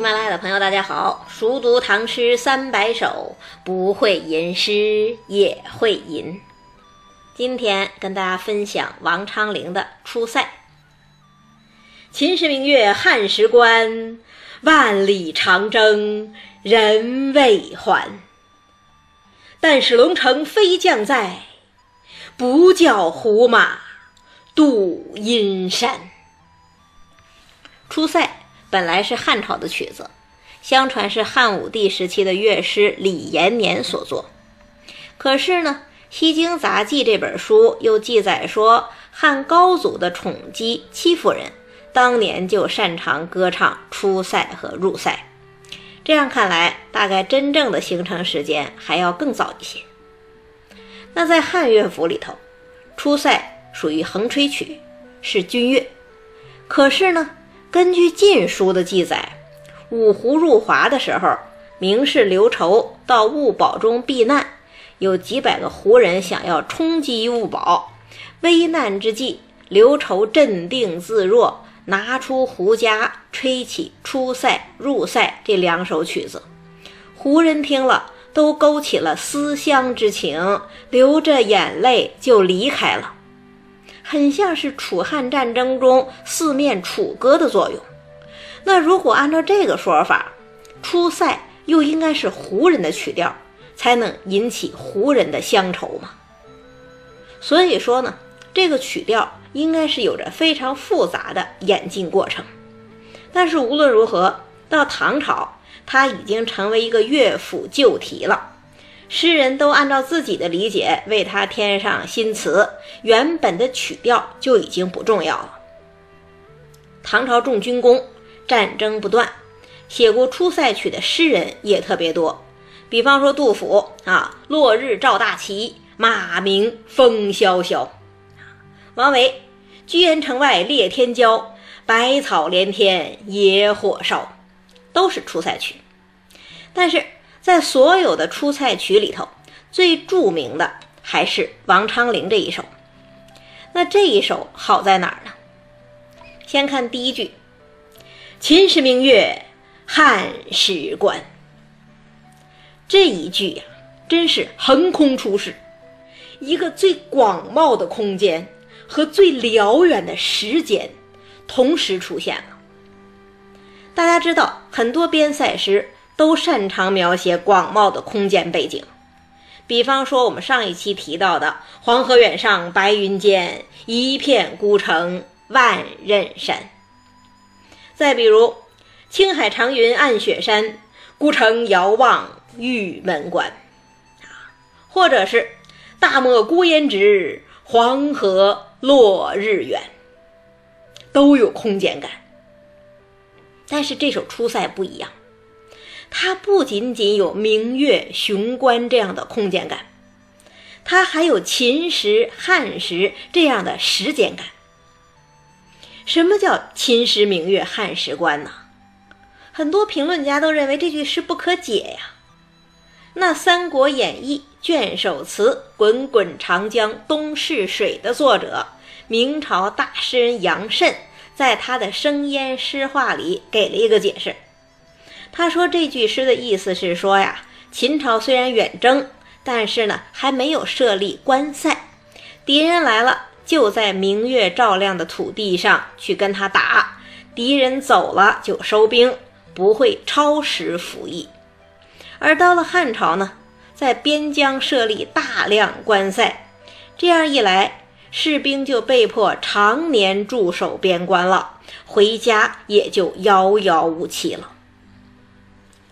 喜马拉雅的朋友，大家好！熟读唐诗三百首，不会吟诗也会吟。今天跟大家分享王昌龄的《出塞》：秦时明月汉时关，万里长征人未还。但使龙城飞将在，不教胡马度阴山。《出塞》本来是汉朝的曲子，相传是汉武帝时期的乐师李延年所作。可是呢，《西京杂记》这本书又记载说，汉高祖的宠姬戚夫人当年就擅长歌唱出塞和入塞。这样看来，大概真正的形成时间还要更早一些。那在汉乐府里头，出塞属于横吹曲，是军乐。可是呢，根据《晋书》的记载，五胡入华的时候，名士刘愁到物堡中避难，有几百个胡人想要冲击物堡。危难之际，刘愁镇定自若。拿出胡笳，吹起《出塞》《入塞》这两首曲子，胡人听了都勾起了思乡之情，流着眼泪就离开了，很像是楚汉战争中四面楚歌的作用。那如果按照这个说法，《出塞》又应该是胡人的曲调，才能引起胡人的乡愁嘛？所以说呢，这个曲调。应该是有着非常复杂的演进过程，但是无论如何，到唐朝，它已经成为一个乐府旧题了。诗人都按照自己的理解为它添上新词，原本的曲调就已经不重要了。唐朝重军功，战争不断，写过《出塞曲》的诗人也特别多。比方说杜甫啊，“落日照大旗，马鸣风萧萧。”王维，居延城外裂天骄，百草连天野火烧，都是出塞曲。但是在所有的出塞曲里头，最著名的还是王昌龄这一首。那这一首好在哪儿呢？先看第一句：“秦时明月汉时关。”这一句呀，真是横空出世，一个最广袤的空间。和最辽远的时间同时出现了。大家知道，很多边塞诗都擅长描写广袤的空间背景，比方说我们上一期提到的“黄河远上白云间，一片孤城万仞山”。再比如“青海长云暗雪山，孤城遥望玉门关”，或者是“大漠孤烟直，黄河”。落日圆都有空间感，但是这首《出塞》不一样，它不仅仅有明月雄关这样的空间感，它还有秦时、汉时这样的时间感。什么叫秦时明月汉时关呢？很多评论家都认为这句诗不可解呀。那《三国演义》卷首词《滚滚长江东逝水》的作者，明朝大诗人杨慎，在他的《生烟诗话》里给了一个解释。他说这句诗的意思是说呀，秦朝虽然远征，但是呢还没有设立关塞，敌人来了就在明月照亮的土地上去跟他打，敌人走了就收兵，不会超时服役。而到了汉朝呢，在边疆设立大量关塞，这样一来，士兵就被迫常年驻守边关了，回家也就遥遥无期了。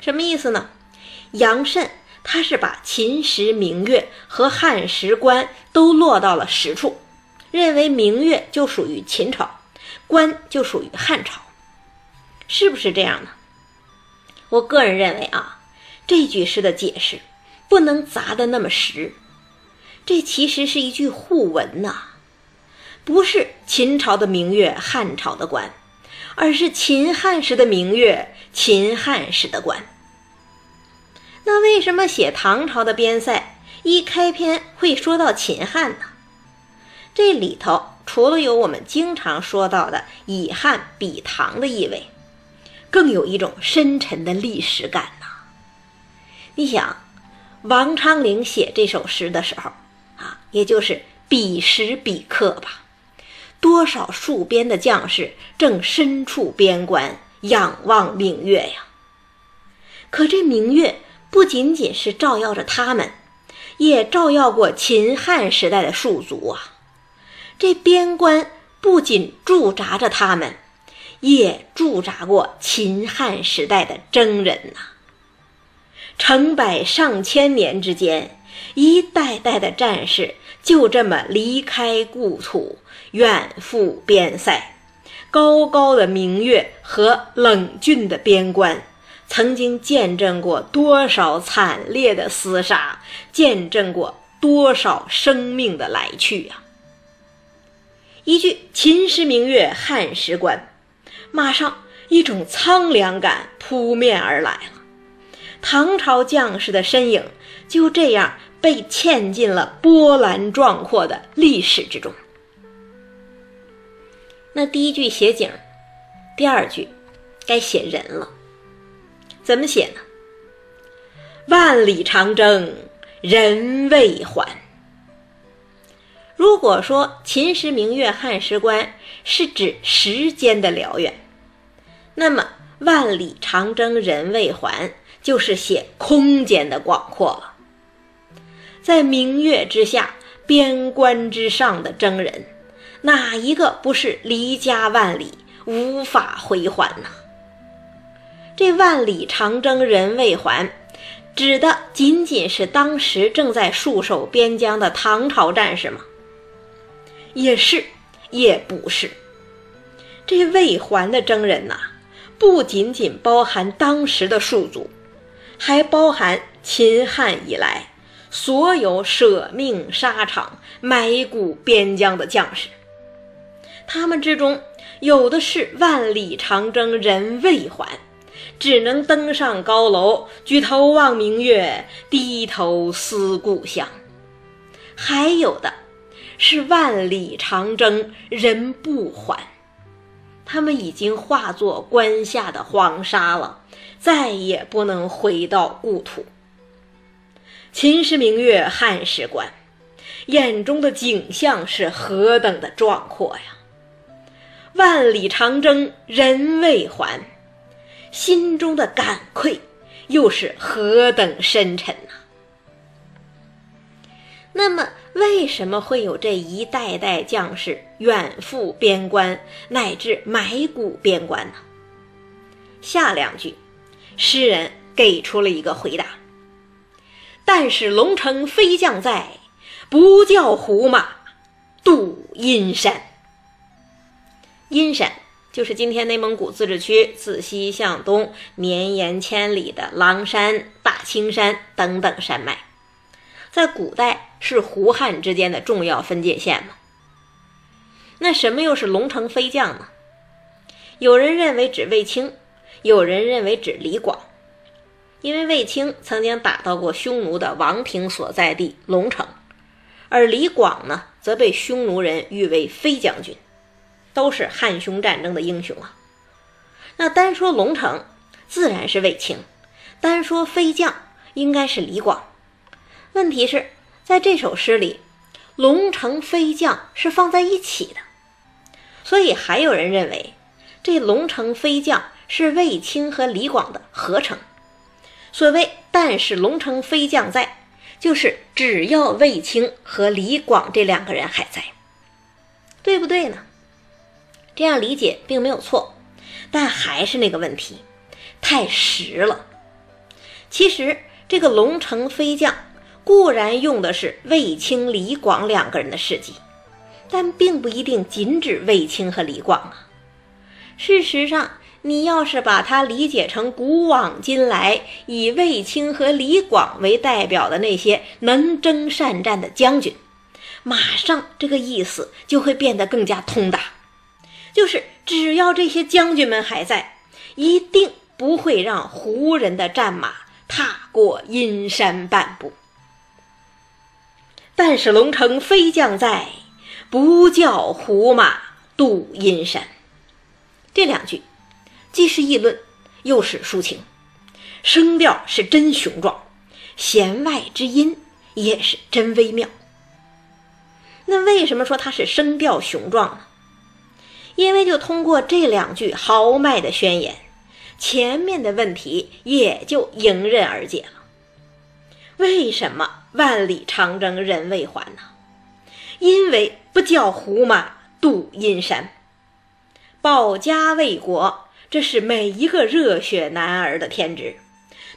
什么意思呢？杨慎他是把秦时明月和汉时关都落到了实处，认为明月就属于秦朝，关就属于汉朝，是不是这样呢？我个人认为啊。这句诗的解释不能砸得那么实，这其实是一句互文呐，不是秦朝的明月，汉朝的关，而是秦汉时的明月，秦汉时的关。那为什么写唐朝的边塞一开篇会说到秦汉呢？这里头除了有我们经常说到的以汉比唐的意味，更有一种深沉的历史感呐。你想，王昌龄写这首诗的时候啊，也就是彼时彼刻吧，多少戍边的将士正身处边关，仰望明月呀。可这明月不仅仅是照耀着他们，也照耀过秦汉时代的戍卒啊。这边关不仅驻扎着他们，也驻扎过秦汉时代的征人呐。成百上千年之间，一代代的战士就这么离开故土，远赴边塞。高高的明月和冷峻的边关。曾经见证过多少惨烈的厮杀，见证过多少生命的来去呀！一句“秦时明月汉时关”，马上一种苍凉感扑面而来了。唐朝将士的身影就这样被嵌进了波澜壮阔的历史之中。那第一句写景，第二句该写人了。怎么写呢？万里长征人未还。如果说秦时明月汉时关是指时间的辽远，那么万里长征人未还就是写空间的广阔了。在明月之下、边关之上的征人，哪一个不是离家万里、无法回还呢？这万里长征人未还，指的仅仅是当时正在戍守边疆的唐朝战士吗？也是，也不是。这未还的征人呐，不仅仅包含当时的戍卒，还包含秦汉以来所有舍命沙场、埋骨边疆的将士。他们之中，有的是万里长征人未还。只能登上高楼，举头望明月，低头思故乡。还有的是万里长征人不还，他们已经化作关下的黄沙了，再也不能回到故土。秦时明月汉时关，眼中的景象是何等的壮阔呀！万里长征人未还。心中的感愧又是何等深沉呐！那么，为什么会有这一代代将士远赴边关，乃至埋骨边关呢？下两句，诗人给出了一个回答：“但使龙城飞将在，不教胡马度阴山。”阴山。就是今天内蒙古自治区自西向东绵延千里的狼山、大青山等等山脉，在古代是胡汉之间的重要分界线嘛。那什么又是龙城飞将呢？有人认为指卫青，有人认为指李广，因为卫青曾经打到过匈奴的王庭所在地龙城，而李广呢，则被匈奴人誉为飞将军。都是汉匈战争的英雄啊！那单说龙城，自然是卫青；单说飞将，应该是李广。问题是在这首诗里，龙城飞将是放在一起的，所以还有人认为这龙城飞将是卫青和李广的合成。所谓“但是龙城飞将在”，就是只要卫青和李广这两个人还在，对不对呢？这样理解并没有错，但还是那个问题，太实了。其实这个龙城飞将固然用的是卫青、李广两个人的事迹，但并不一定仅指卫青和李广啊。事实上，你要是把它理解成古往今来以卫青和李广为代表的那些能征善战的将军，马上这个意思就会变得更加通达。就是只要这些将军们还在，一定不会让胡人的战马踏过阴山半步。但是龙城飞将在，不教胡马渡阴山。这两句既是议论，又是抒情，声调是真雄壮，弦外之音也是真微妙。那为什么说它是声调雄壮呢？因为就通过这两句豪迈的宣言，前面的问题也就迎刃而解了。为什么万里长征人未还呢？因为不教胡马度阴山，保家卫国，这是每一个热血男儿的天职。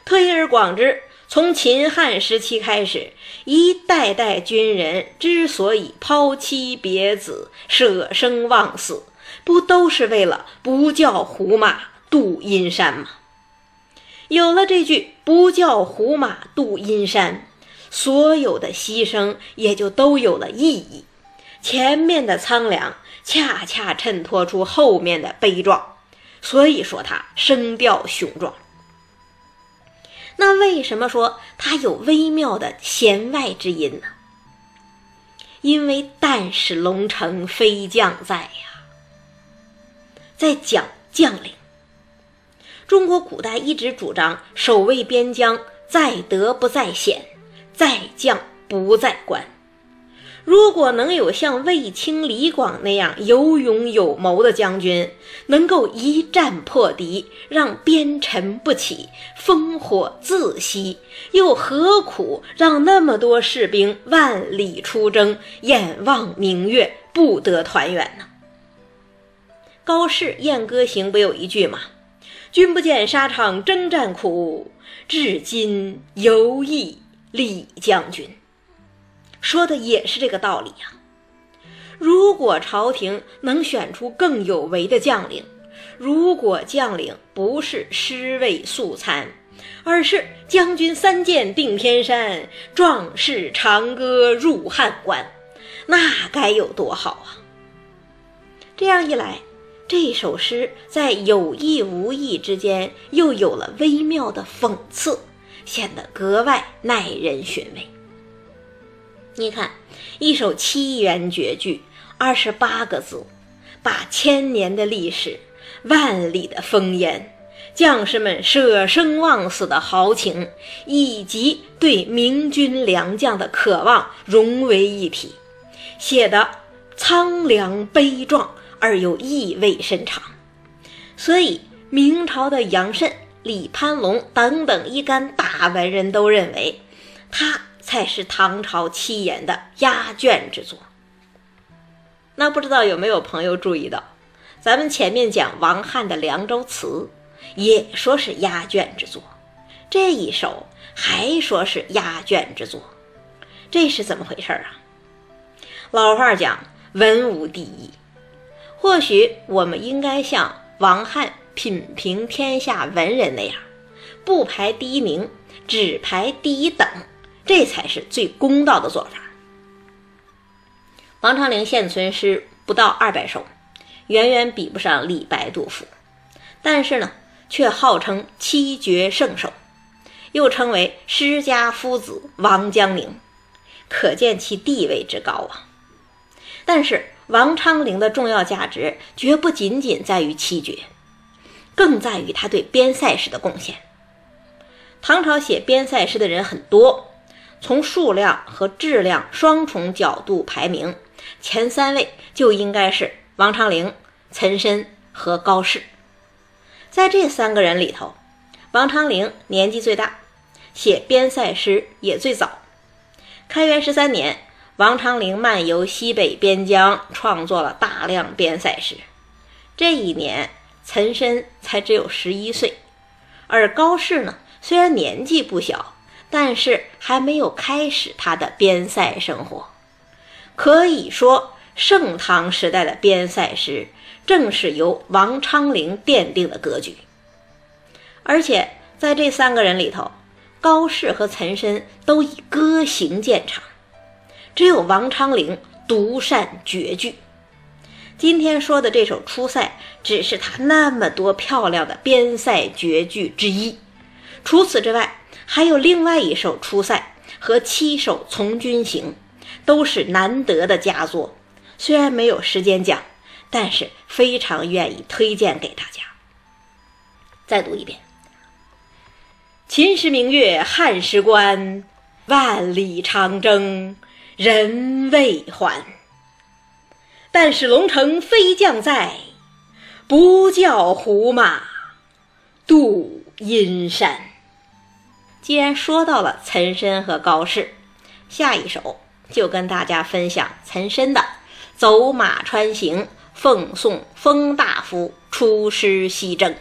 推而广之。从秦汉时期开始，一代代军人之所以抛妻别子、舍生忘死，不都是为了不叫胡马度阴山吗？有了这句“不叫胡马度阴山”，所有的牺牲也就都有了意义。前面的苍凉，恰恰衬托出后面的悲壮，所以说它声调雄壮。那为什么说它有微妙的弦外之音呢？因为但使龙城飞将在呀，在讲将领。中国古代一直主张守卫边疆，在德不在险，在将不在官。如果能有像卫青、李广那样有勇有谋的将军，能够一战破敌，让边臣不起，烽火自熄，又何苦让那么多士兵万里出征，眼望明月，不得团圆呢？高适《燕歌行》不有一句吗？“君不见沙场征战苦，至今犹忆李将军。”说的也是这个道理呀。如果朝廷能选出更有为的将领，如果将领不是尸位素餐，而是将军三箭定天山，壮士长歌入汉关，那该有多好啊！这样一来，这首诗在有意无意之间又有了微妙的讽刺，显得格外耐人寻味。你看，一首七言绝句，二十八个字，把千年的历史、万里的烽烟、将士们舍生忘死的豪情，以及对明军良将的渴望融为一体，写得苍凉悲壮而又意味深长。所以，明朝的杨慎、李攀龙等等一干大文人都认为，他。才是唐朝七言的压卷之作。那不知道有没有朋友注意到，咱们前面讲王翰的《凉州词》，也说是压卷之作，这一首还说是压卷之作，这是怎么回事啊？老话讲文无第一，或许我们应该像王翰品评天下文人那样，不排第一名，只排第一等。这才是最公道的做法。王昌龄现存诗不到二百首，远远比不上李白、杜甫，但是呢，却号称七绝圣手，又称为诗家夫子王江宁，可见其地位之高啊。但是王昌龄的重要价值绝不仅仅在于七绝，更在于他对边塞诗的贡献。唐朝写边塞诗的人很多。从数量和质量双重角度排名，前三位就应该是王昌龄、岑参和高适。在这三个人里头，王昌龄年纪最大，写边塞诗也最早。开元十三年，王昌龄漫游西北边疆，创作了大量边塞诗。这一年，岑参才只有十一岁，而高适呢，虽然年纪不小。但是还没有开始他的边塞生活，可以说盛唐时代的边塞诗正是由王昌龄奠定的格局。而且在这三个人里头，高适和岑参都以歌行见长，只有王昌龄独善绝句。今天说的这首《出塞》，只是他那么多漂亮的边塞绝句之一。除此之外，还有另外一首《出塞》和七首《从军行》，都是难得的佳作。虽然没有时间讲，但是非常愿意推荐给大家。再读一遍：“秦时明月汉时关，万里长征人未还。但使龙城飞将在，不教胡马度阴山。”既然说到了岑参和高适，下一首就跟大家分享岑参的《走马川行》，奉送封大夫出师西征。